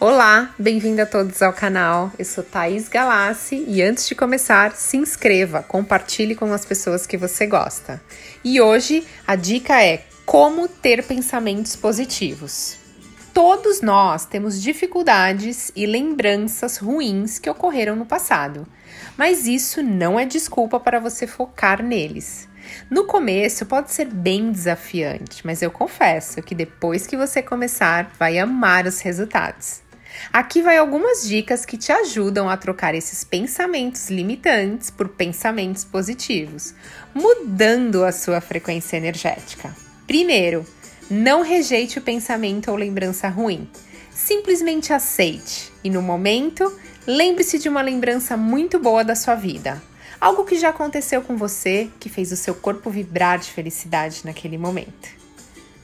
Olá, bem-vindo a todos ao canal. Eu sou Thaís Galassi e antes de começar, se inscreva, compartilhe com as pessoas que você gosta. E hoje a dica é como ter pensamentos positivos. Todos nós temos dificuldades e lembranças ruins que ocorreram no passado, mas isso não é desculpa para você focar neles. No começo pode ser bem desafiante, mas eu confesso que depois que você começar, vai amar os resultados. Aqui vai algumas dicas que te ajudam a trocar esses pensamentos limitantes por pensamentos positivos, mudando a sua frequência energética. Primeiro, não rejeite o pensamento ou lembrança ruim. Simplesmente aceite e, no momento, lembre-se de uma lembrança muito boa da sua vida. Algo que já aconteceu com você, que fez o seu corpo vibrar de felicidade naquele momento.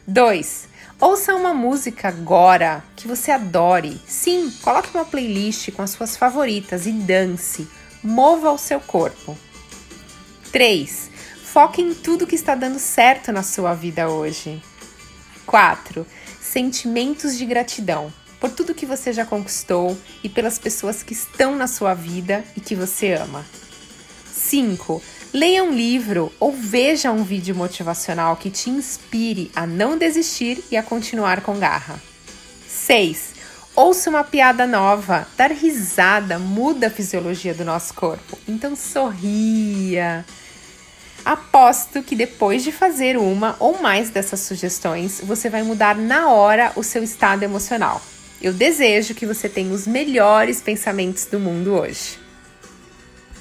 2. Ouça uma música agora que você adore. Sim, coloque uma playlist com as suas favoritas e dance. Mova o seu corpo. 3. Foque em tudo que está dando certo na sua vida hoje. 4. Sentimentos de gratidão por tudo que você já conquistou e pelas pessoas que estão na sua vida e que você ama. 5. Leia um livro ou veja um vídeo motivacional que te inspire a não desistir e a continuar com garra. 6. Ouça uma piada nova. Dar risada muda a fisiologia do nosso corpo. Então sorria. Aposto que depois de fazer uma ou mais dessas sugestões, você vai mudar na hora o seu estado emocional. Eu desejo que você tenha os melhores pensamentos do mundo hoje.